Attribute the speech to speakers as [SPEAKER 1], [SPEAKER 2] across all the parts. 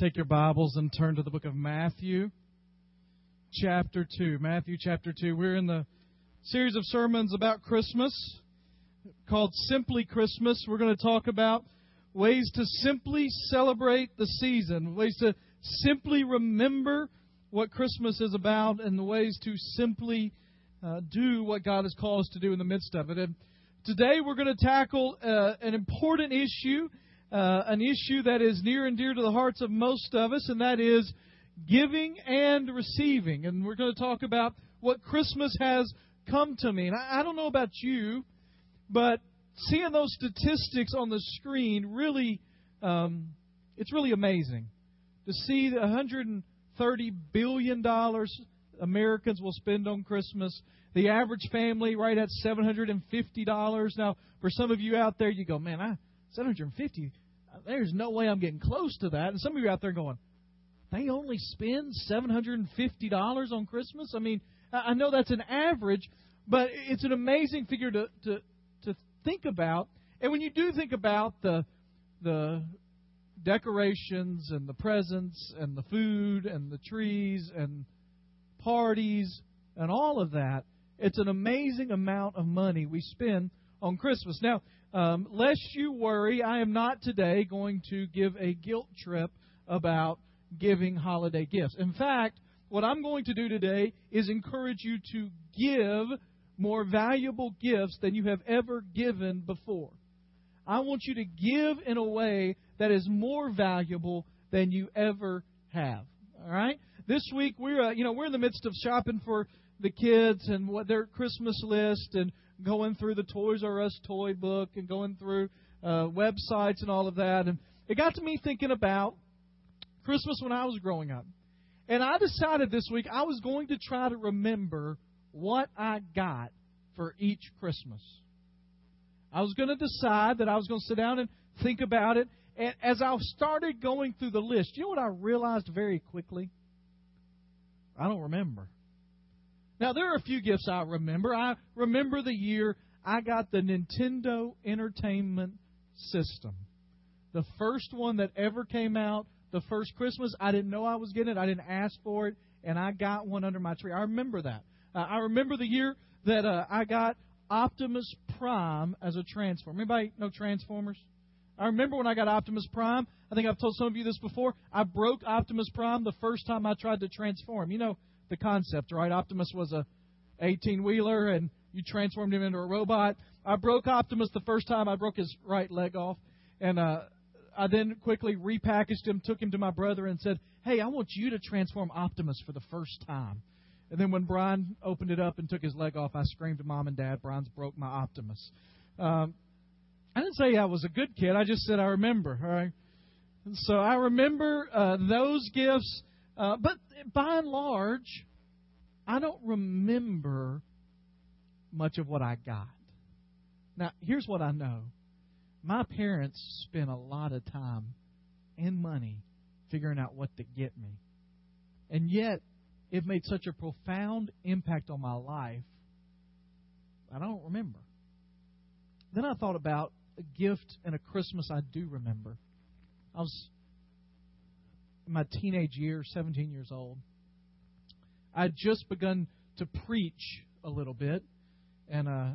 [SPEAKER 1] take your Bibles and turn to the book of Matthew, chapter 2. Matthew, chapter 2. We're in the series of sermons about Christmas called Simply Christmas. We're going to talk about ways to simply celebrate the season, ways to simply remember what Christmas is about, and the ways to simply uh, do what God has called us to do in the midst of it. And today we're going to tackle uh, an important issue uh, an issue that is near and dear to the hearts of most of us, and that is giving and receiving. And we're going to talk about what Christmas has come to mean. I, I don't know about you, but seeing those statistics on the screen really, um, it's really amazing to see the 130 billion dollars Americans will spend on Christmas. The average family right at $750. Now, for some of you out there, you go, man, I 750 there's no way I'm getting close to that. And some of you out there going, they only spend $750 on Christmas? I mean, I know that's an average, but it's an amazing figure to, to, to think about. And when you do think about the, the decorations and the presents and the food and the trees and parties and all of that, it's an amazing amount of money we spend on Christmas. Now, um, lest you worry, I am not today going to give a guilt trip about giving holiday gifts. In fact, what I'm going to do today is encourage you to give more valuable gifts than you have ever given before. I want you to give in a way that is more valuable than you ever have. All right? This week we're uh, you know we're in the midst of shopping for the kids and what their Christmas list and going through the Toys R Us toy book and going through uh, websites and all of that. And it got to me thinking about Christmas when I was growing up. And I decided this week I was going to try to remember what I got for each Christmas. I was going to decide that I was going to sit down and think about it. And as I started going through the list, you know what I realized very quickly? I don't remember. Now, there are a few gifts I remember. I remember the year I got the Nintendo Entertainment System. The first one that ever came out, the first Christmas. I didn't know I was getting it. I didn't ask for it, and I got one under my tree. I remember that. Uh, I remember the year that uh, I got Optimus Prime as a Transformer. Anybody know Transformers? I remember when I got Optimus Prime. I think I've told some of you this before. I broke Optimus Prime the first time I tried to transform. You know, the concept, right? Optimus was a 18 wheeler, and you transformed him into a robot. I broke Optimus the first time. I broke his right leg off, and uh, I then quickly repackaged him, took him to my brother, and said, "Hey, I want you to transform Optimus for the first time." And then when Brian opened it up and took his leg off, I screamed to mom and dad, "Brian's broke my Optimus." Um, I didn't say I was a good kid. I just said I remember. All right. And so I remember uh, those gifts uh, but by and large, I don't remember much of what I got. Now, here's what I know my parents spent a lot of time and money figuring out what to get me. And yet, it made such a profound impact on my life, I don't remember. Then I thought about a gift and a Christmas I do remember. I was my teenage years, 17 years old. I had just begun to preach a little bit, and uh,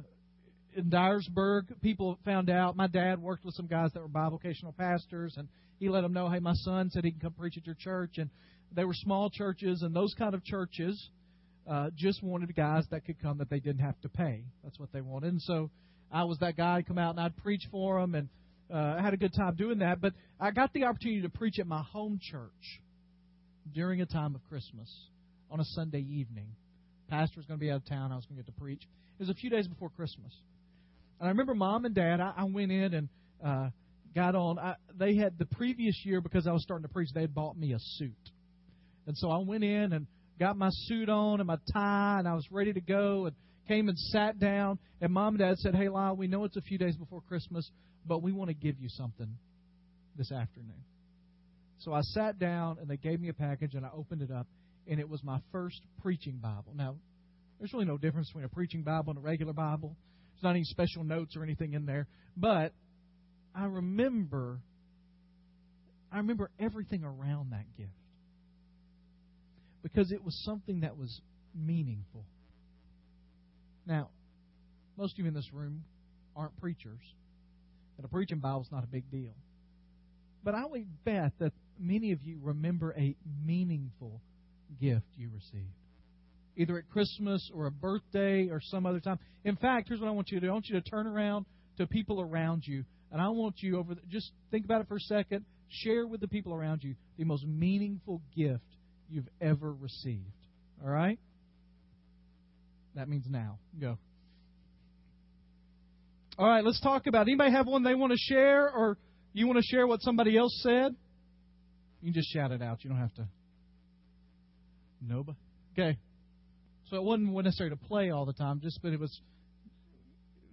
[SPEAKER 1] in Dyersburg, people found out. My dad worked with some guys that were bivocational pastors, and he let them know, "Hey, my son said he can come preach at your church." And they were small churches, and those kind of churches uh, just wanted guys that could come that they didn't have to pay. That's what they wanted. And so I was that guy. I'd come out and I'd preach for them, and uh, I had a good time doing that. But I got the opportunity to preach at my home church during a time of Christmas on a Sunday evening. Pastor was going to be out of town. I was going to get to preach. It was a few days before Christmas. And I remember mom and dad, I, I went in and uh, got on. I, they had the previous year, because I was starting to preach, they had bought me a suit. And so I went in and got my suit on and my tie, and I was ready to go. And came and sat down, and mom and dad said, Hey, Lyle, we know it's a few days before Christmas, but we want to give you something this afternoon. So I sat down, and they gave me a package, and I opened it up, and it was my first preaching Bible. Now, there's really no difference between a preaching Bible and a regular Bible. There's not any special notes or anything in there. But I remember I remember everything around that gift because it was something that was meaningful. Now, most of you in this room aren't preachers, and a preaching Bible is not a big deal. But I would bet that many of you remember a meaningful gift you received, either at Christmas or a birthday or some other time. In fact, here's what I want you to do I want you to turn around to people around you, and I want you over the, just think about it for a second. Share with the people around you the most meaningful gift you've ever received. All right? That means now. Go. All right, let's talk about. It. Anybody have one they want to share, or you want to share what somebody else said? You can just shout it out. You don't have to. Nobody. Okay. So it wasn't necessary to play all the time, just but it was.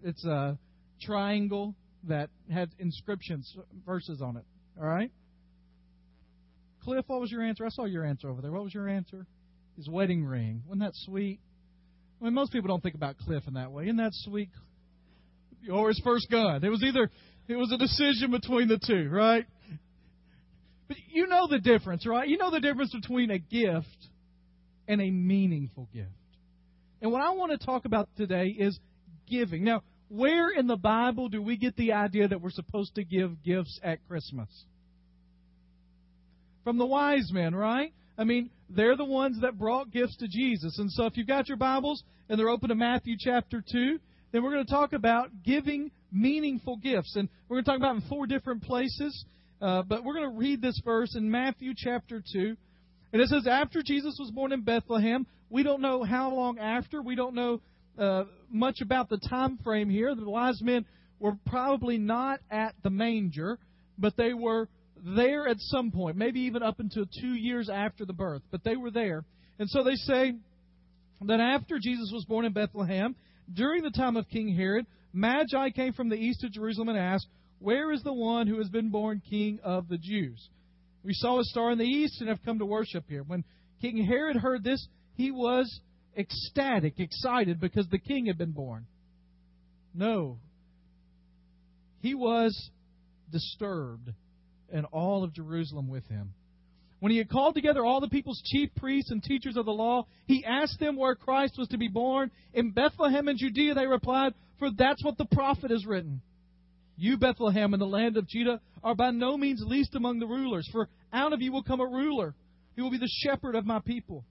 [SPEAKER 1] It's a triangle that had inscriptions, verses on it. All right. Cliff, what was your answer? I saw your answer over there. What was your answer? His wedding ring. Wasn't that sweet? I mean, most people don't think about Cliff in that way. Isn't that sweet? Or his first gun. It was either it was a decision between the two, right? But you know the difference, right? You know the difference between a gift and a meaningful gift. And what I want to talk about today is giving. Now, where in the Bible do we get the idea that we're supposed to give gifts at Christmas? From the wise men, right? I mean, they're the ones that brought gifts to Jesus. And so if you've got your Bibles and they're open to Matthew chapter 2, then we're going to talk about giving meaningful gifts. And we're going to talk about in four different places. Uh, but we're going to read this verse in Matthew chapter 2. And it says, After Jesus was born in Bethlehem, we don't know how long after. We don't know uh, much about the time frame here. The wise men were probably not at the manger, but they were there at some point, maybe even up until two years after the birth, but they were there. And so they say that after Jesus was born in Bethlehem, during the time of King Herod, Magi came from the east to Jerusalem and asked, Where is the one who has been born king of the Jews? We saw a star in the east and have come to worship here. When King Herod heard this, he was ecstatic, excited because the king had been born. No. He was disturbed and all of Jerusalem with him. When he had called together all the people's chief priests and teachers of the law, he asked them where Christ was to be born. In Bethlehem in Judea, they replied, For that's what the prophet has written. You, Bethlehem, in the land of Judah, are by no means least among the rulers, for out of you will come a ruler. He will be the shepherd of my people.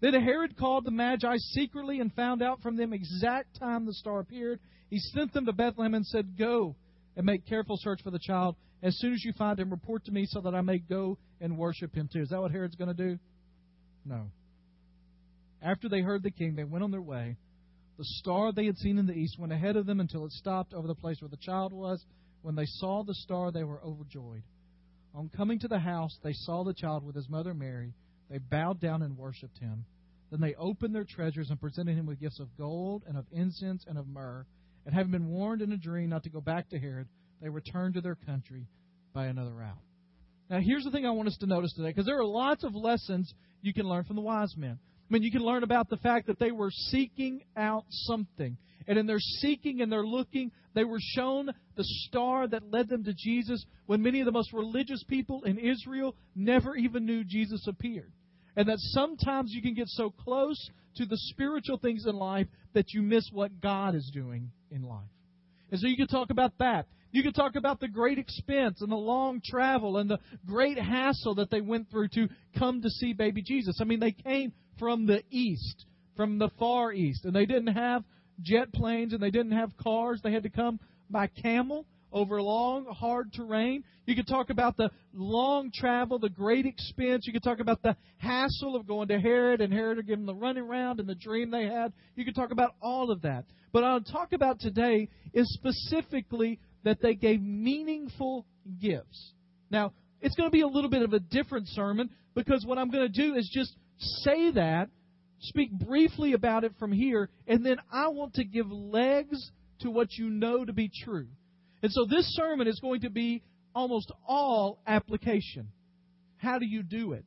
[SPEAKER 1] Then Herod called the Magi secretly and found out from them exact time the star appeared. He sent them to Bethlehem and said, Go and make careful search for the child. As soon as you find him, report to me so that I may go and worship him too. Is that what Herod's going to do? No. After they heard the king, they went on their way. The star they had seen in the east went ahead of them until it stopped over the place where the child was. When they saw the star, they were overjoyed. On coming to the house, they saw the child with his mother Mary. They bowed down and worshipped him. Then they opened their treasures and presented him with gifts of gold and of incense and of myrrh. And having been warned in a dream not to go back to Herod, they returned to their country by another route. Now, here's the thing I want us to notice today, because there are lots of lessons you can learn from the wise men. I mean, you can learn about the fact that they were seeking out something. And in their seeking and their looking, they were shown the star that led them to Jesus when many of the most religious people in Israel never even knew Jesus appeared. And that sometimes you can get so close to the spiritual things in life that you miss what God is doing in life. And so you can talk about that. You could talk about the great expense and the long travel and the great hassle that they went through to come to see baby Jesus. I mean, they came from the east, from the far east, and they didn't have jet planes and they didn't have cars. They had to come by camel over long, hard terrain. You could talk about the long travel, the great expense. You could talk about the hassle of going to Herod and Herod give them the running around and the dream they had. You could talk about all of that. But I'll talk about today is specifically that they gave meaningful gifts. Now, it's going to be a little bit of a different sermon because what I'm going to do is just say that, speak briefly about it from here, and then I want to give legs to what you know to be true. And so this sermon is going to be almost all application. How do you do it?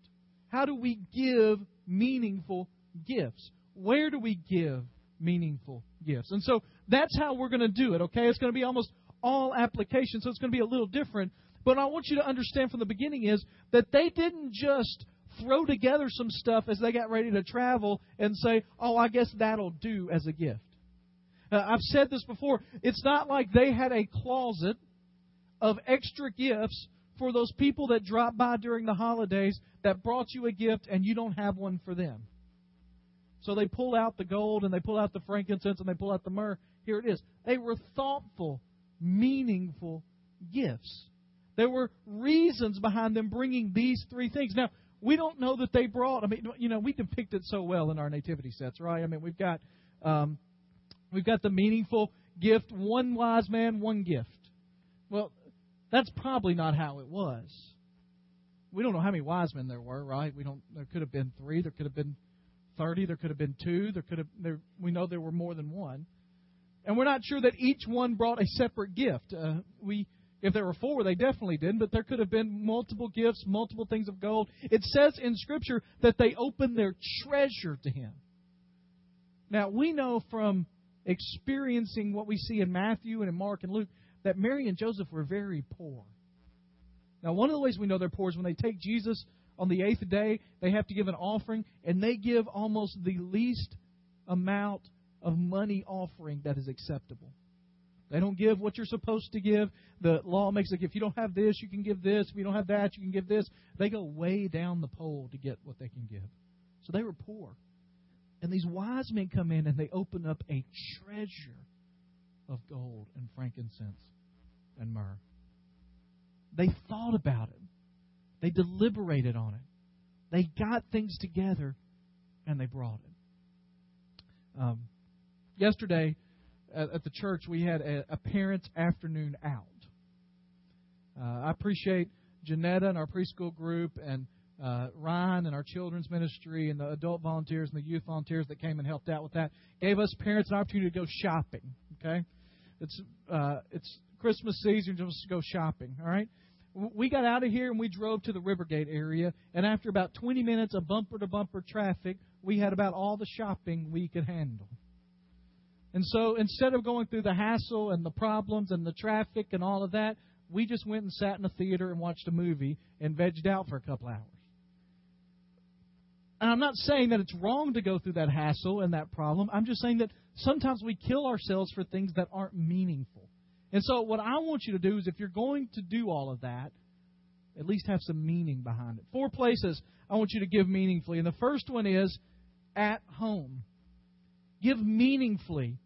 [SPEAKER 1] How do we give meaningful gifts? Where do we give meaningful gifts? And so that's how we're going to do it, okay? It's going to be almost all application, so it's going to be a little different. But I want you to understand from the beginning is that they didn't just throw together some stuff as they got ready to travel and say, oh, I guess that'll do as a gift. Uh, I've said this before. It's not like they had a closet of extra gifts for those people that drop by during the holidays that brought you a gift and you don't have one for them. So they pull out the gold and they pull out the frankincense and they pull out the myrrh. Here it is. They were thoughtful, meaningful gifts. There were reasons behind them bringing these three things. Now, we don't know that they brought. I mean, you know, we depict it so well in our nativity sets, right? I mean, we've got um, we've got the meaningful gift, one wise man, one gift. Well, that's probably not how it was. We don't know how many wise men there were, right? We don't. There could have been three. There could have been thirty. There could have been two. There could have. There, we know there were more than one, and we're not sure that each one brought a separate gift. Uh, we, if there were four, they definitely didn't. But there could have been multiple gifts, multiple things of gold. It says in Scripture that they opened their treasure to Him. Now we know from experiencing what we see in Matthew and in Mark and Luke that Mary and Joseph were very poor. Now, one of the ways we know they're poor is when they take Jesus on the eighth day, they have to give an offering, and they give almost the least amount of money offering that is acceptable. They don't give what you're supposed to give. The law makes like if you don't have this, you can give this. If you don't have that, you can give this. They go way down the pole to get what they can give. So they were poor. And these wise men come in and they open up a treasure of gold and frankincense and myrrh. They thought about it. They deliberated on it. They got things together and they brought it. Um, yesterday at, the church, we had a, a parents' afternoon out. Uh, I appreciate Janetta and our preschool group and uh, Ryan and our children's ministry and the adult volunteers and the youth volunteers that came and helped out with that. Gave us parents an opportunity to go shopping. Okay, it's uh, it's Christmas season, just to go shopping. All right. We got out of here and we drove to the Rivergate area, and after about 20 minutes of bumper to bumper traffic, we had about all the shopping we could handle. And so instead of going through the hassle and the problems and the traffic and all of that, we just went and sat in a theater and watched a movie and vegged out for a couple hours. And I'm not saying that it's wrong to go through that hassle and that problem. I'm just saying that sometimes we kill ourselves for things that aren't meaningful. And so, what I want you to do is if you're going to do all of that, at least have some meaning behind it. Four places I want you to give meaningfully. And the first one is at home. Give meaningfully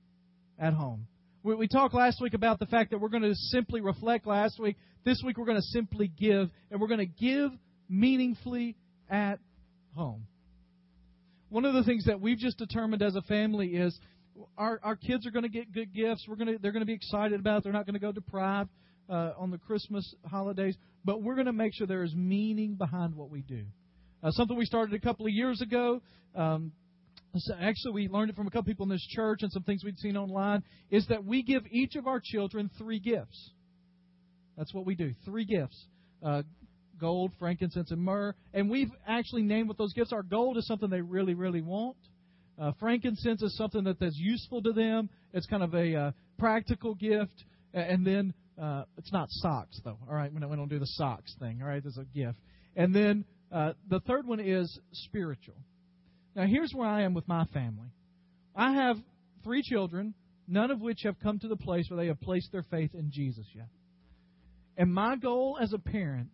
[SPEAKER 1] at home. We, we talked last week about the fact that we're going to simply reflect last week. This week we're going to simply give, and we're going to give meaningfully at home. One of the things that we've just determined as a family is our, our kids are going to get good gifts. We're going to, they're going to be excited about it. They're not going to go deprived uh, on the Christmas holidays. But we're going to make sure there is meaning behind what we do. Uh, something we started a couple of years ago. Um, so actually, we learned it from a couple people in this church and some things we'd seen online. Is that we give each of our children three gifts. That's what we do. Three gifts. Uh, gold, frankincense, and myrrh. And we've actually named what those gifts are. Gold is something they really, really want. Uh, frankincense is something that that's useful to them. It's kind of a uh, practical gift. And then uh, it's not socks though. All right, we don't, we don't do the socks thing. All right, there's a gift. And then uh, the third one is spiritual. Now here's where I am with my family. I have three children, none of which have come to the place where they have placed their faith in Jesus yet. And my goal as a parent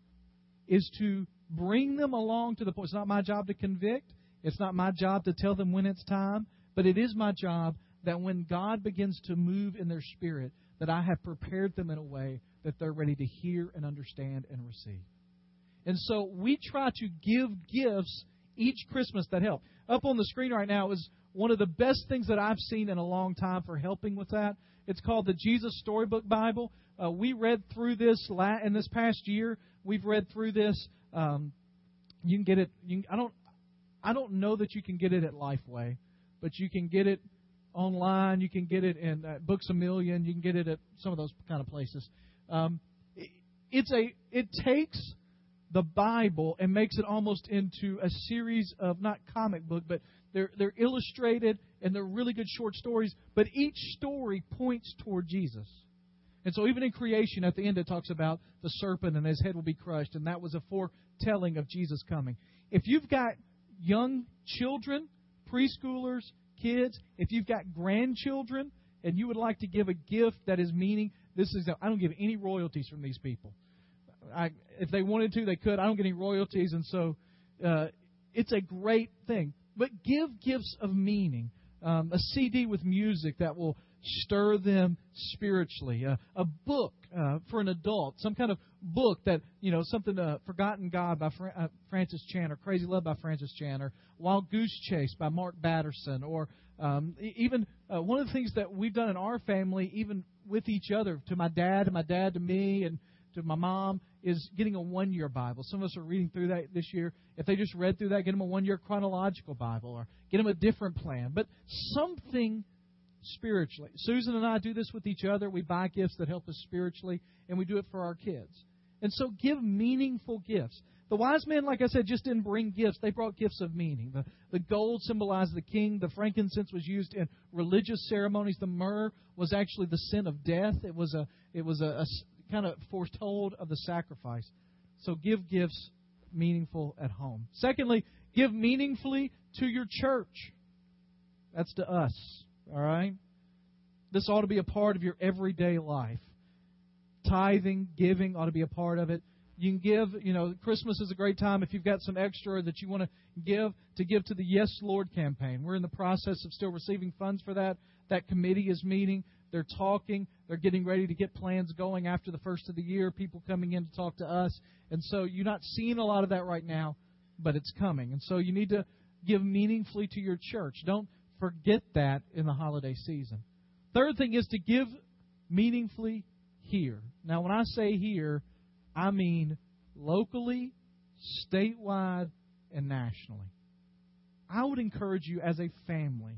[SPEAKER 1] is to bring them along to the point. It's not my job to convict. It's not my job to tell them when it's time, but it is my job that when God begins to move in their spirit, that I have prepared them in a way that they're ready to hear and understand and receive. And so we try to give gifts each Christmas that help. Up on the screen right now is one of the best things that I've seen in a long time for helping with that. It's called the Jesus Storybook Bible. Uh, we read through this la- in this past year. We've read through this. Um, you can get it. You can, I don't. I don't know that you can get it at Lifeway, but you can get it online. You can get it in uh, Books a Million. You can get it at some of those kind of places. Um, it, it's a. It takes the Bible and makes it almost into a series of not comic book, but they're they're illustrated and they're really good short stories. But each story points toward Jesus. And so, even in creation, at the end, it talks about the serpent and his head will be crushed, and that was a foretelling of Jesus coming. If you've got young children, preschoolers, kids, if you've got grandchildren, and you would like to give a gift that is meaning, this is I don't give any royalties from these people. I, if they wanted to, they could. I don't get any royalties, and so uh, it's a great thing. But give gifts of meaning. Um, a CD with music that will stir them spiritually. Uh, a book uh, for an adult, some kind of book that you know, something uh, "Forgotten God" by Fra- uh, Francis Chan, or "Crazy Love" by Francis Chan, or "Wild Goose Chase" by Mark Batterson, or um, even uh, one of the things that we've done in our family, even with each other, to my dad, and my dad to me, and to my mom is getting a one year Bible. Some of us are reading through that this year. If they just read through that, get them a one year chronological Bible or get them a different plan. But something spiritually. Susan and I do this with each other. We buy gifts that help us spiritually, and we do it for our kids. And so give meaningful gifts. The wise men, like I said, just didn't bring gifts. They brought gifts of meaning. The, the gold symbolized the king. The frankincense was used in religious ceremonies. The myrrh was actually the sin of death. It was a, it was a, a kind of foretold of the sacrifice. So give gifts meaningful at home. Secondly, give meaningfully to your church. That's to us. All right? This ought to be a part of your everyday life. Tithing, giving ought to be a part of it. You can give, you know, Christmas is a great time if you've got some extra that you want to give, to give to the Yes Lord campaign. We're in the process of still receiving funds for that. That committee is meeting. They're talking. They're getting ready to get plans going after the first of the year, people coming in to talk to us. And so you're not seeing a lot of that right now, but it's coming. And so you need to give meaningfully to your church. Don't forget that in the holiday season. Third thing is to give meaningfully here. Now, when I say here, I mean locally, statewide, and nationally. I would encourage you as a family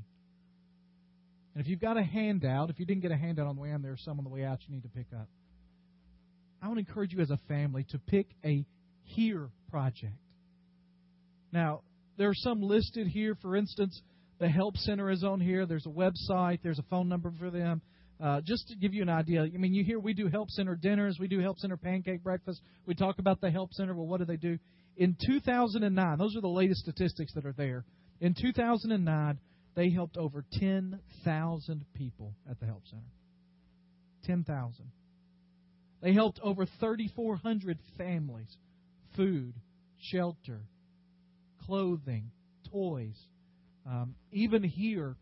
[SPEAKER 1] and if you've got a handout, if you didn't get a handout on the way in, there's some on the way out you need to pick up. I would encourage you as a family to pick a here project. Now, there are some listed here. For instance, the Help Center is on here. There's a website, there's a phone number for them. Uh, just to give you an idea, I mean, you hear we do Help Center dinners, we do Help Center pancake breakfast. We talk about the Help Center. Well, what do they do? In 2009, those are the latest statistics that are there. In 2009, they helped over 10,000 people at the Help Center. 10,000. They helped over 3,400 families food, shelter, clothing, toys. Um, even here,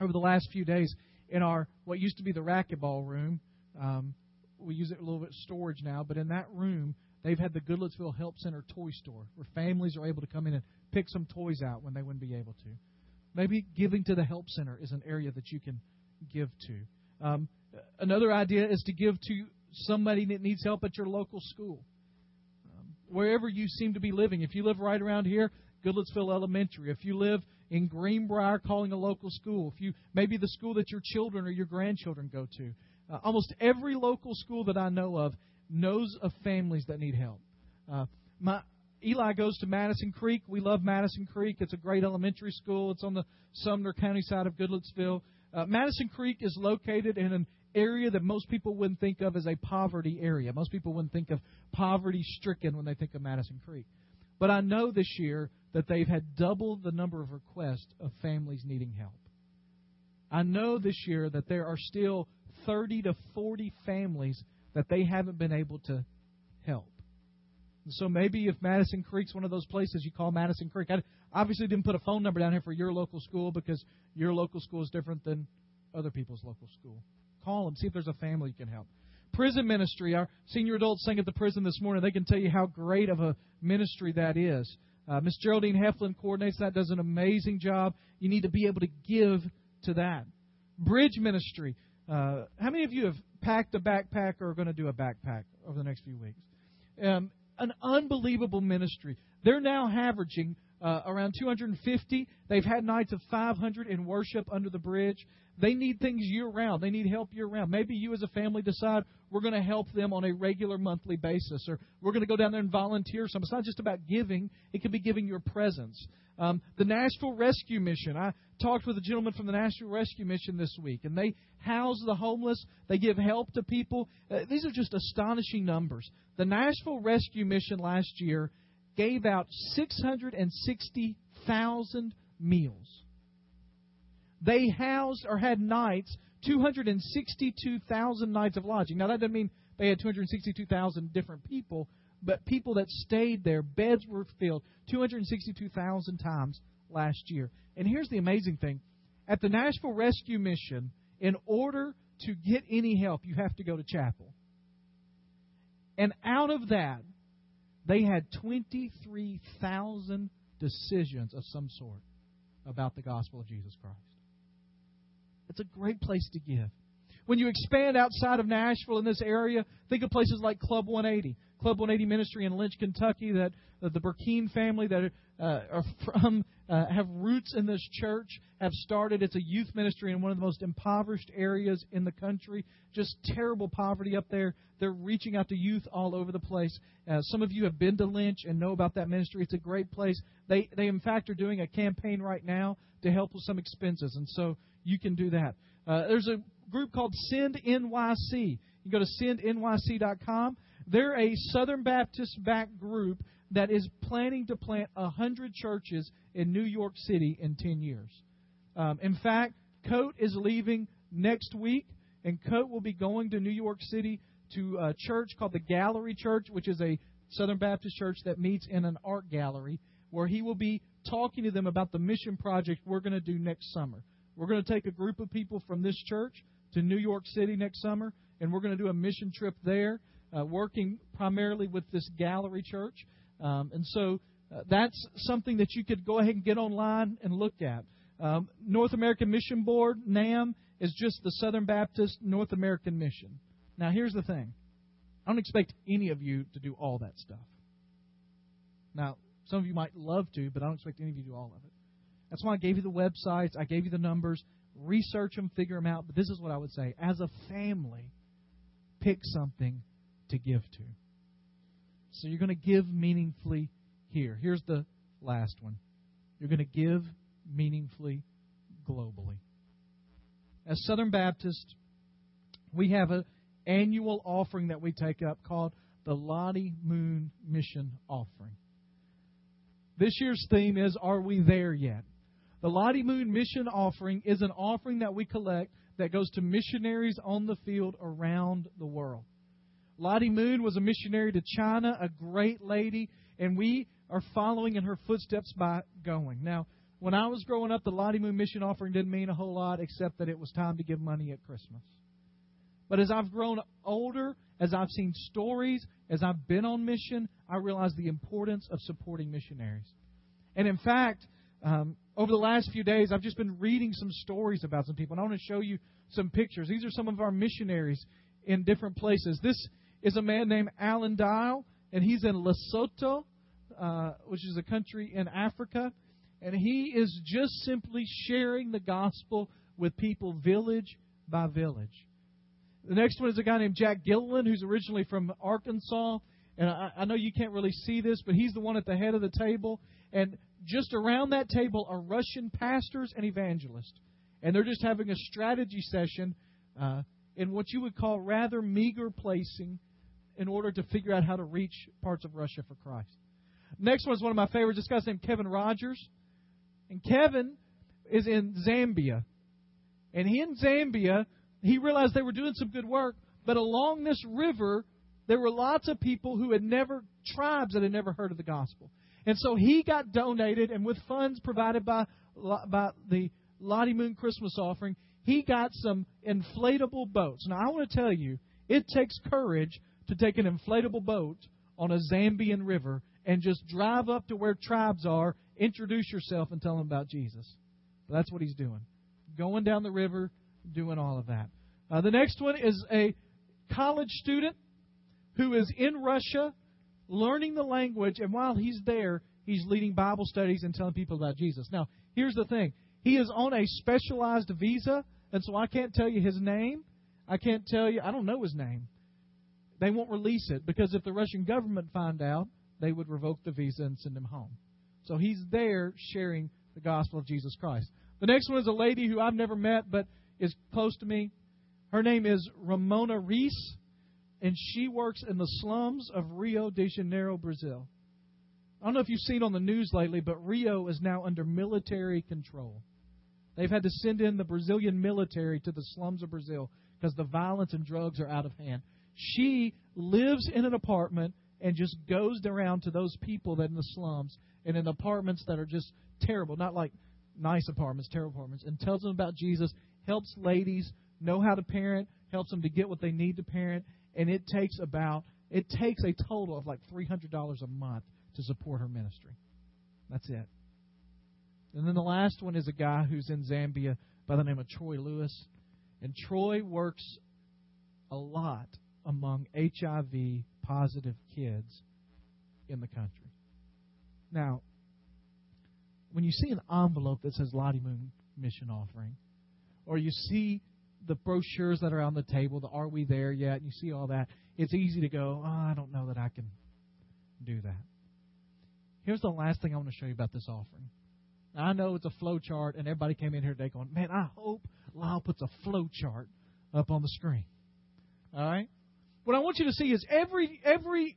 [SPEAKER 1] over the last few days, in our what used to be the racquetball room, um, we use it a little bit storage now, but in that room, they've had the Goodlettsville Help Center toy store where families are able to come in and pick some toys out when they wouldn't be able to. Maybe giving to the help center is an area that you can give to. Um, another idea is to give to somebody that needs help at your local school. Um, wherever you seem to be living. If you live right around here, Goodlettsville Elementary. If you live in Greenbrier, calling a local school. If you maybe the school that your children or your grandchildren go to. Uh, almost every local school that I know of knows of families that need help. Uh, my Eli goes to Madison Creek. We love Madison Creek. It's a great elementary school. It's on the Sumner County side of Goodlettsville. Uh, Madison Creek is located in an area that most people wouldn't think of as a poverty area. Most people wouldn't think of poverty stricken when they think of Madison Creek. But I know this year that they've had double the number of requests of families needing help. I know this year that there are still 30 to 40 families that they haven't been able to help. So maybe if Madison Creek's one of those places, you call Madison Creek. I obviously didn't put a phone number down here for your local school because your local school is different than other people's local school. Call them, see if there's a family you can help. Prison ministry, our senior adults sang at the prison this morning. They can tell you how great of a ministry that is. Uh, Miss Geraldine Heflin coordinates that, does an amazing job. You need to be able to give to that. Bridge ministry. Uh, how many of you have packed a backpack or are going to do a backpack over the next few weeks? Um, an unbelievable ministry. They're now averaging uh, around 250. They've had nights of 500 in worship under the bridge. They need things year round. They need help year round. Maybe you as a family decide we're going to help them on a regular monthly basis, or we're going to go down there and volunteer some. It's not just about giving, it can be giving your presence. Um, the Nashville Rescue Mission. I talked with a gentleman from the Nashville Rescue Mission this week, and they house the homeless. They give help to people. Uh, these are just astonishing numbers. The Nashville Rescue Mission last year gave out 660,000 meals. They housed or had nights, 262,000 nights of lodging. Now, that doesn't mean they had 262,000 different people, but people that stayed there, beds were filled 262,000 times last year. And here's the amazing thing at the Nashville Rescue Mission, in order to get any help, you have to go to chapel. And out of that, they had 23,000 decisions of some sort about the gospel of Jesus Christ. It's a great place to give. When you expand outside of Nashville in this area, think of places like Club 180. Club 180 Ministry in Lynch, Kentucky, that uh, the Burkeen family that uh, are from, uh, have roots in this church, have started. It's a youth ministry in one of the most impoverished areas in the country. Just terrible poverty up there. They're reaching out to youth all over the place. Uh, some of you have been to Lynch and know about that ministry. It's a great place. They, they in fact, are doing a campaign right now to help with some expenses, and so you can do that. Uh, there's a group called Send NYC. You go to sendnyc.com. They're a Southern Baptist backed group that is planning to plant 100 churches in New York City in 10 years. Um, in fact, Coat is leaving next week, and Coat will be going to New York City to a church called the Gallery Church, which is a Southern Baptist church that meets in an art gallery, where he will be talking to them about the mission project we're going to do next summer. We're going to take a group of people from this church to New York City next summer, and we're going to do a mission trip there, uh, working primarily with this gallery church. Um, and so uh, that's something that you could go ahead and get online and look at. Um, North American Mission Board, NAM, is just the Southern Baptist North American Mission. Now, here's the thing I don't expect any of you to do all that stuff. Now, some of you might love to, but I don't expect any of you to do all of it. That's why I gave you the websites, I gave you the numbers. Research them, figure them out. But this is what I would say. As a family, pick something to give to. So you're going to give meaningfully here. Here's the last one. You're going to give meaningfully globally. As Southern Baptist, we have an annual offering that we take up called the Lottie Moon Mission Offering. This year's theme is Are We There Yet? The Lottie Moon Mission Offering is an offering that we collect that goes to missionaries on the field around the world. Lottie Moon was a missionary to China, a great lady, and we are following in her footsteps by going. Now, when I was growing up, the Lottie Moon Mission Offering didn't mean a whole lot except that it was time to give money at Christmas. But as I've grown older, as I've seen stories, as I've been on mission, I realize the importance of supporting missionaries. And in fact, um, over the last few days, I've just been reading some stories about some people, and I want to show you some pictures. These are some of our missionaries in different places. This is a man named Alan Dial, and he's in Lesotho, uh, which is a country in Africa, and he is just simply sharing the gospel with people village by village. The next one is a guy named Jack Gilliland, who's originally from Arkansas. And I, I know you can't really see this, but he's the one at the head of the table. And just around that table are Russian pastors and evangelists. And they're just having a strategy session uh, in what you would call rather meager placing in order to figure out how to reach parts of Russia for Christ. Next one is one of my favorites. This guy's named Kevin Rogers. And Kevin is in Zambia. And in Zambia, he realized they were doing some good work, but along this river, there were lots of people who had never, tribes that had never heard of the gospel. And so he got donated, and with funds provided by, by the Lottie Moon Christmas offering, he got some inflatable boats. Now, I want to tell you, it takes courage to take an inflatable boat on a Zambian river and just drive up to where tribes are, introduce yourself, and tell them about Jesus. But that's what he's doing. Going down the river, doing all of that. Uh, the next one is a college student who is in Russia learning the language, and while he's there, he's leading Bible studies and telling people about Jesus. Now, here's the thing he is on a specialized visa, and so I can't tell you his name. I can't tell you, I don't know his name. They won't release it because if the Russian government find out, they would revoke the visa and send him home. So he's there sharing the gospel of Jesus Christ. The next one is a lady who I've never met but is close to me. Her name is Ramona Reese, and she works in the slums of Rio de Janeiro, Brazil. I don't know if you've seen on the news lately, but Rio is now under military control. They've had to send in the Brazilian military to the slums of Brazil because the violence and drugs are out of hand. She lives in an apartment and just goes around to those people that in the slums and in apartments that are just terrible, not like nice apartments, terrible apartments, and tells them about Jesus, helps ladies know how to parent, helps them to get what they need to parent, and it takes about it takes a total of like three hundred dollars a month to support her ministry. That's it. And then the last one is a guy who's in Zambia by the name of Troy Lewis. And Troy works a lot among HIV positive kids in the country. Now, when you see an envelope that says Lottie Moon Mission Offering, or you see the brochures that are on the table, the Are We There Yet, and you see all that, it's easy to go, oh, I don't know that I can do that. Here's the last thing I want to show you about this offering. Now, I know it's a flow chart, and everybody came in here today going, man, I hope Lyle puts a flow chart up on the screen. All right? What I want you to see is every every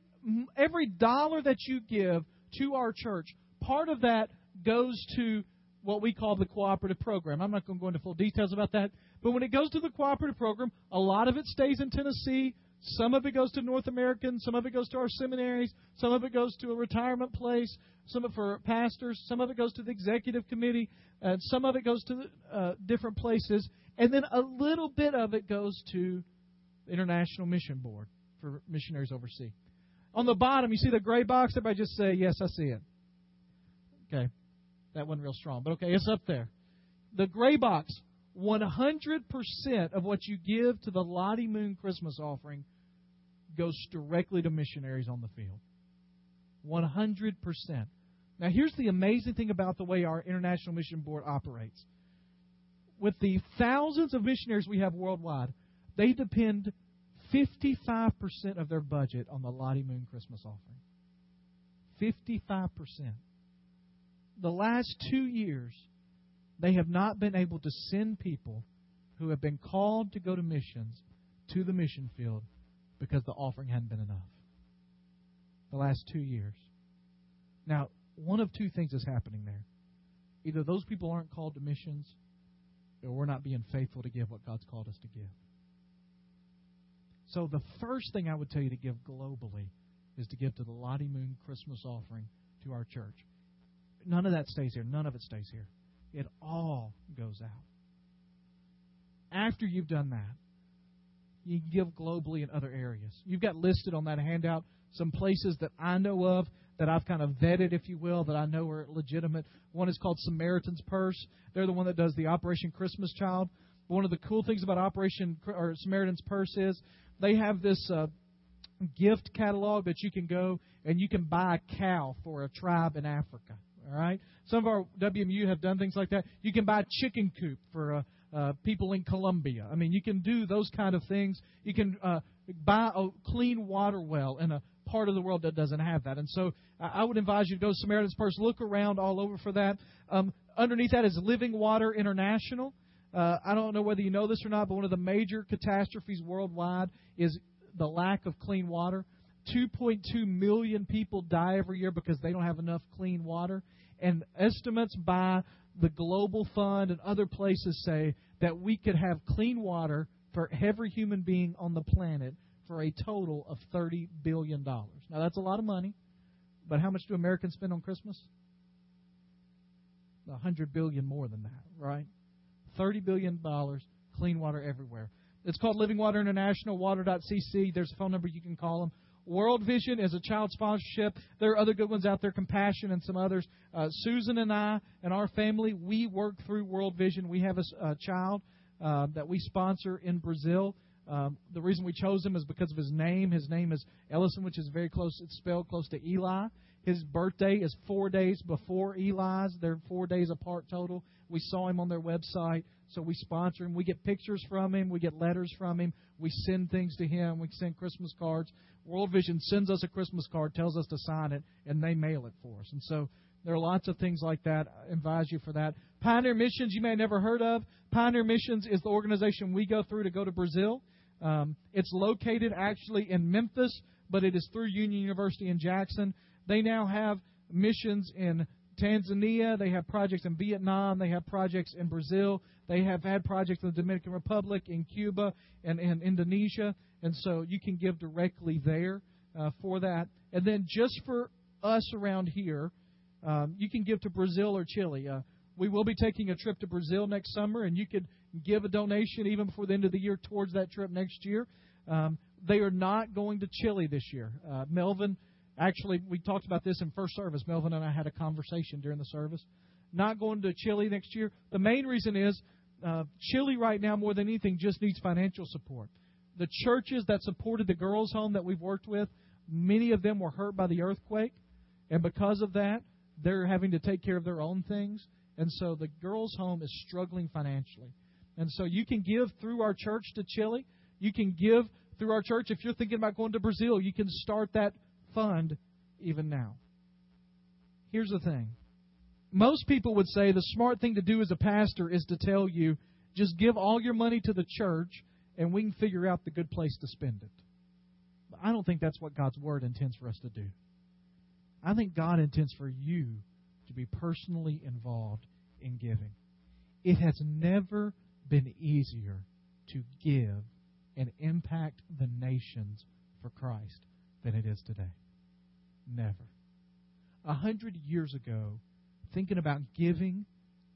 [SPEAKER 1] every dollar that you give to our church, part of that goes to what we call the cooperative program. I'm not going to go into full details about that, but when it goes to the cooperative program, a lot of it stays in Tennessee. Some of it goes to North American, some of it goes to our seminaries, some of it goes to a retirement place, some of it for pastors, some of it goes to the executive committee, and some of it goes to uh, different places, and then a little bit of it goes to International Mission Board for missionaries overseas. On the bottom, you see the gray box. Everybody just say, Yes, I see it. Okay. That wasn't real strong, but okay, it's up there. The gray box, 100% of what you give to the Lottie Moon Christmas offering goes directly to missionaries on the field. 100%. Now, here's the amazing thing about the way our International Mission Board operates. With the thousands of missionaries we have worldwide, they depend 55% of their budget on the Lottie Moon Christmas offering. 55%. The last two years, they have not been able to send people who have been called to go to missions to the mission field because the offering hadn't been enough. The last two years. Now, one of two things is happening there. Either those people aren't called to missions, or we're not being faithful to give what God's called us to give. So the first thing I would tell you to give globally is to give to the Lottie Moon Christmas offering to our church. None of that stays here. None of it stays here. It all goes out. After you've done that, you give globally in other areas. You've got listed on that handout some places that I know of that I've kind of vetted, if you will, that I know are legitimate. One is called Samaritan's Purse. They're the one that does the Operation Christmas Child. One of the cool things about Operation or Samaritan's Purse is they have this uh, gift catalog that you can go and you can buy a cow for a tribe in Africa. All right. Some of our WMU have done things like that. You can buy a chicken coop for uh, uh, people in Colombia. I mean, you can do those kind of things. You can uh, buy a clean water well in a part of the world that doesn't have that. And so I would advise you to go to Samaritan's Purse, look around all over for that. Um, underneath that is Living Water International. Uh, I don't know whether you know this or not, but one of the major catastrophes worldwide is the lack of clean water. 2.2 million people die every year because they don't have enough clean water. And estimates by the Global Fund and other places say that we could have clean water for every human being on the planet for a total of $30 billion. Now, that's a lot of money, but how much do Americans spend on Christmas? A hundred billion more than that, right? $30 billion, clean water everywhere. It's called Living Water International, water.cc. There's a phone number you can call them. World Vision is a child sponsorship. There are other good ones out there, Compassion and some others. Uh, Susan and I and our family, we work through World Vision. We have a, a child uh, that we sponsor in Brazil. Um, the reason we chose him is because of his name. His name is Ellison, which is very close. It's spelled close to Eli. His birthday is four days before Eli's. They're four days apart total. We saw him on their website, so we sponsor him. We get pictures from him. We get letters from him. We send things to him. We send Christmas cards. World Vision sends us a Christmas card, tells us to sign it, and they mail it for us. And so there are lots of things like that. I advise you for that. Pioneer Missions, you may have never heard of. Pioneer Missions is the organization we go through to go to Brazil. Um, it's located actually in Memphis, but it is through Union University in Jackson. They now have missions in Tanzania. They have projects in Vietnam. They have projects in Brazil. They have had projects in the Dominican Republic, in Cuba, and in Indonesia. And so you can give directly there uh, for that. And then just for us around here, um, you can give to Brazil or Chile. Uh, we will be taking a trip to Brazil next summer, and you could give a donation even before the end of the year towards that trip next year. Um, they are not going to Chile this year. Uh, Melvin Actually, we talked about this in first service. Melvin and I had a conversation during the service. Not going to Chile next year. The main reason is uh, Chile right now, more than anything, just needs financial support. The churches that supported the girls' home that we've worked with, many of them were hurt by the earthquake, and because of that, they're having to take care of their own things. And so the girls' home is struggling financially. And so you can give through our church to Chile. You can give through our church. If you're thinking about going to Brazil, you can start that fund even now. Here's the thing most people would say the smart thing to do as a pastor is to tell you just give all your money to the church and we can figure out the good place to spend it. But I don't think that's what God's Word intends for us to do. I think God intends for you to be personally involved in giving. It has never been easier to give and impact the nations for Christ than it is today. Never. A hundred years ago, thinking about giving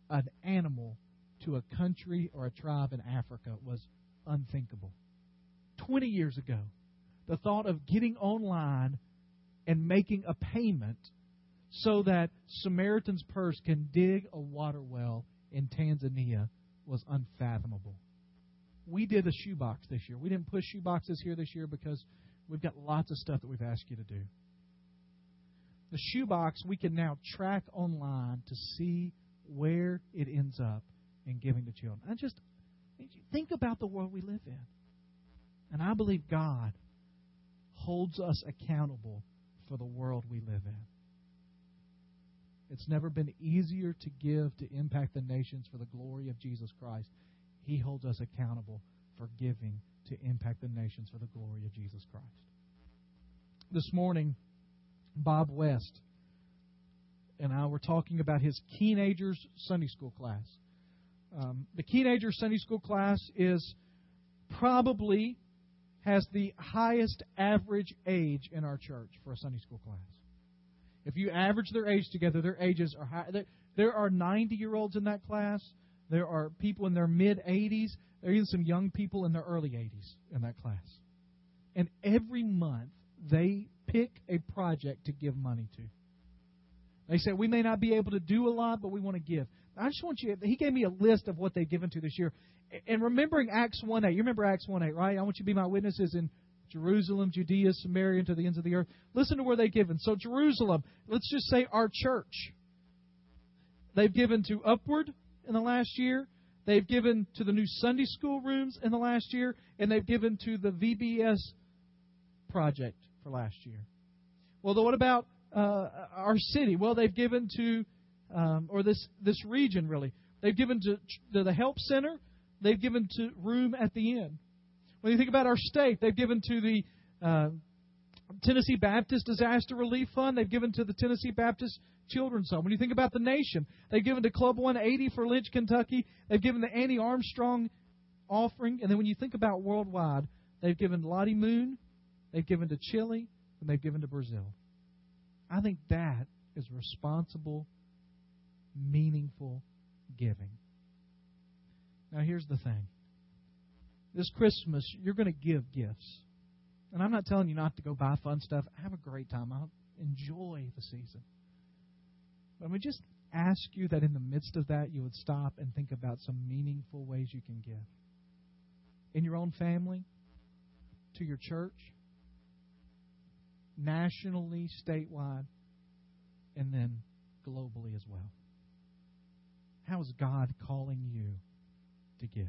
[SPEAKER 1] an animal to a country or a tribe in Africa was unthinkable. Twenty years ago, the thought of getting online and making a payment so that Samaritan's Purse can dig a water well in Tanzania was unfathomable. We did a shoebox this year. We didn't push shoeboxes here this year because we've got lots of stuff that we've asked you to do the shoebox we can now track online to see where it ends up in giving to children. I just think about the world we live in. And I believe God holds us accountable for the world we live in. It's never been easier to give to impact the nations for the glory of Jesus Christ. He holds us accountable for giving to impact the nations for the glory of Jesus Christ. This morning, Bob West and I were talking about his teenagers Sunday school class. Um, the teenager Sunday school class is probably has the highest average age in our church for a Sunday school class. If you average their age together, their ages are high. There are 90 year olds in that class. There are people in their mid 80s. There are even some young people in their early 80s in that class. And every month, they pick a project to give money to. They said, We may not be able to do a lot, but we want to give. I just want you, he gave me a list of what they've given to this year. And remembering Acts 1 8, you remember Acts 1 8, right? I want you to be my witnesses in Jerusalem, Judea, Samaria, and to the ends of the earth. Listen to where they've given. So, Jerusalem, let's just say our church. They've given to Upward in the last year. They've given to the new Sunday school rooms in the last year. And they've given to the VBS project for last year. Well, what about uh, our city? Well, they've given to, um, or this this region really. They've given to, to the help center. They've given to room at the inn. When you think about our state, they've given to the uh, Tennessee Baptist Disaster Relief Fund. They've given to the Tennessee Baptist Children's Home. When you think about the nation, they've given to Club 180 for Lynch, Kentucky. They've given the Annie Armstrong offering. And then when you think about worldwide, they've given Lottie Moon They've given to Chile, and they've given to Brazil. I think that is responsible, meaningful giving. Now, here's the thing this Christmas, you're going to give gifts. And I'm not telling you not to go buy fun stuff. Have a great time. I'll enjoy the season. But me just ask you that in the midst of that, you would stop and think about some meaningful ways you can give. In your own family, to your church, nationally, statewide. and then globally as well. How is God calling you to give?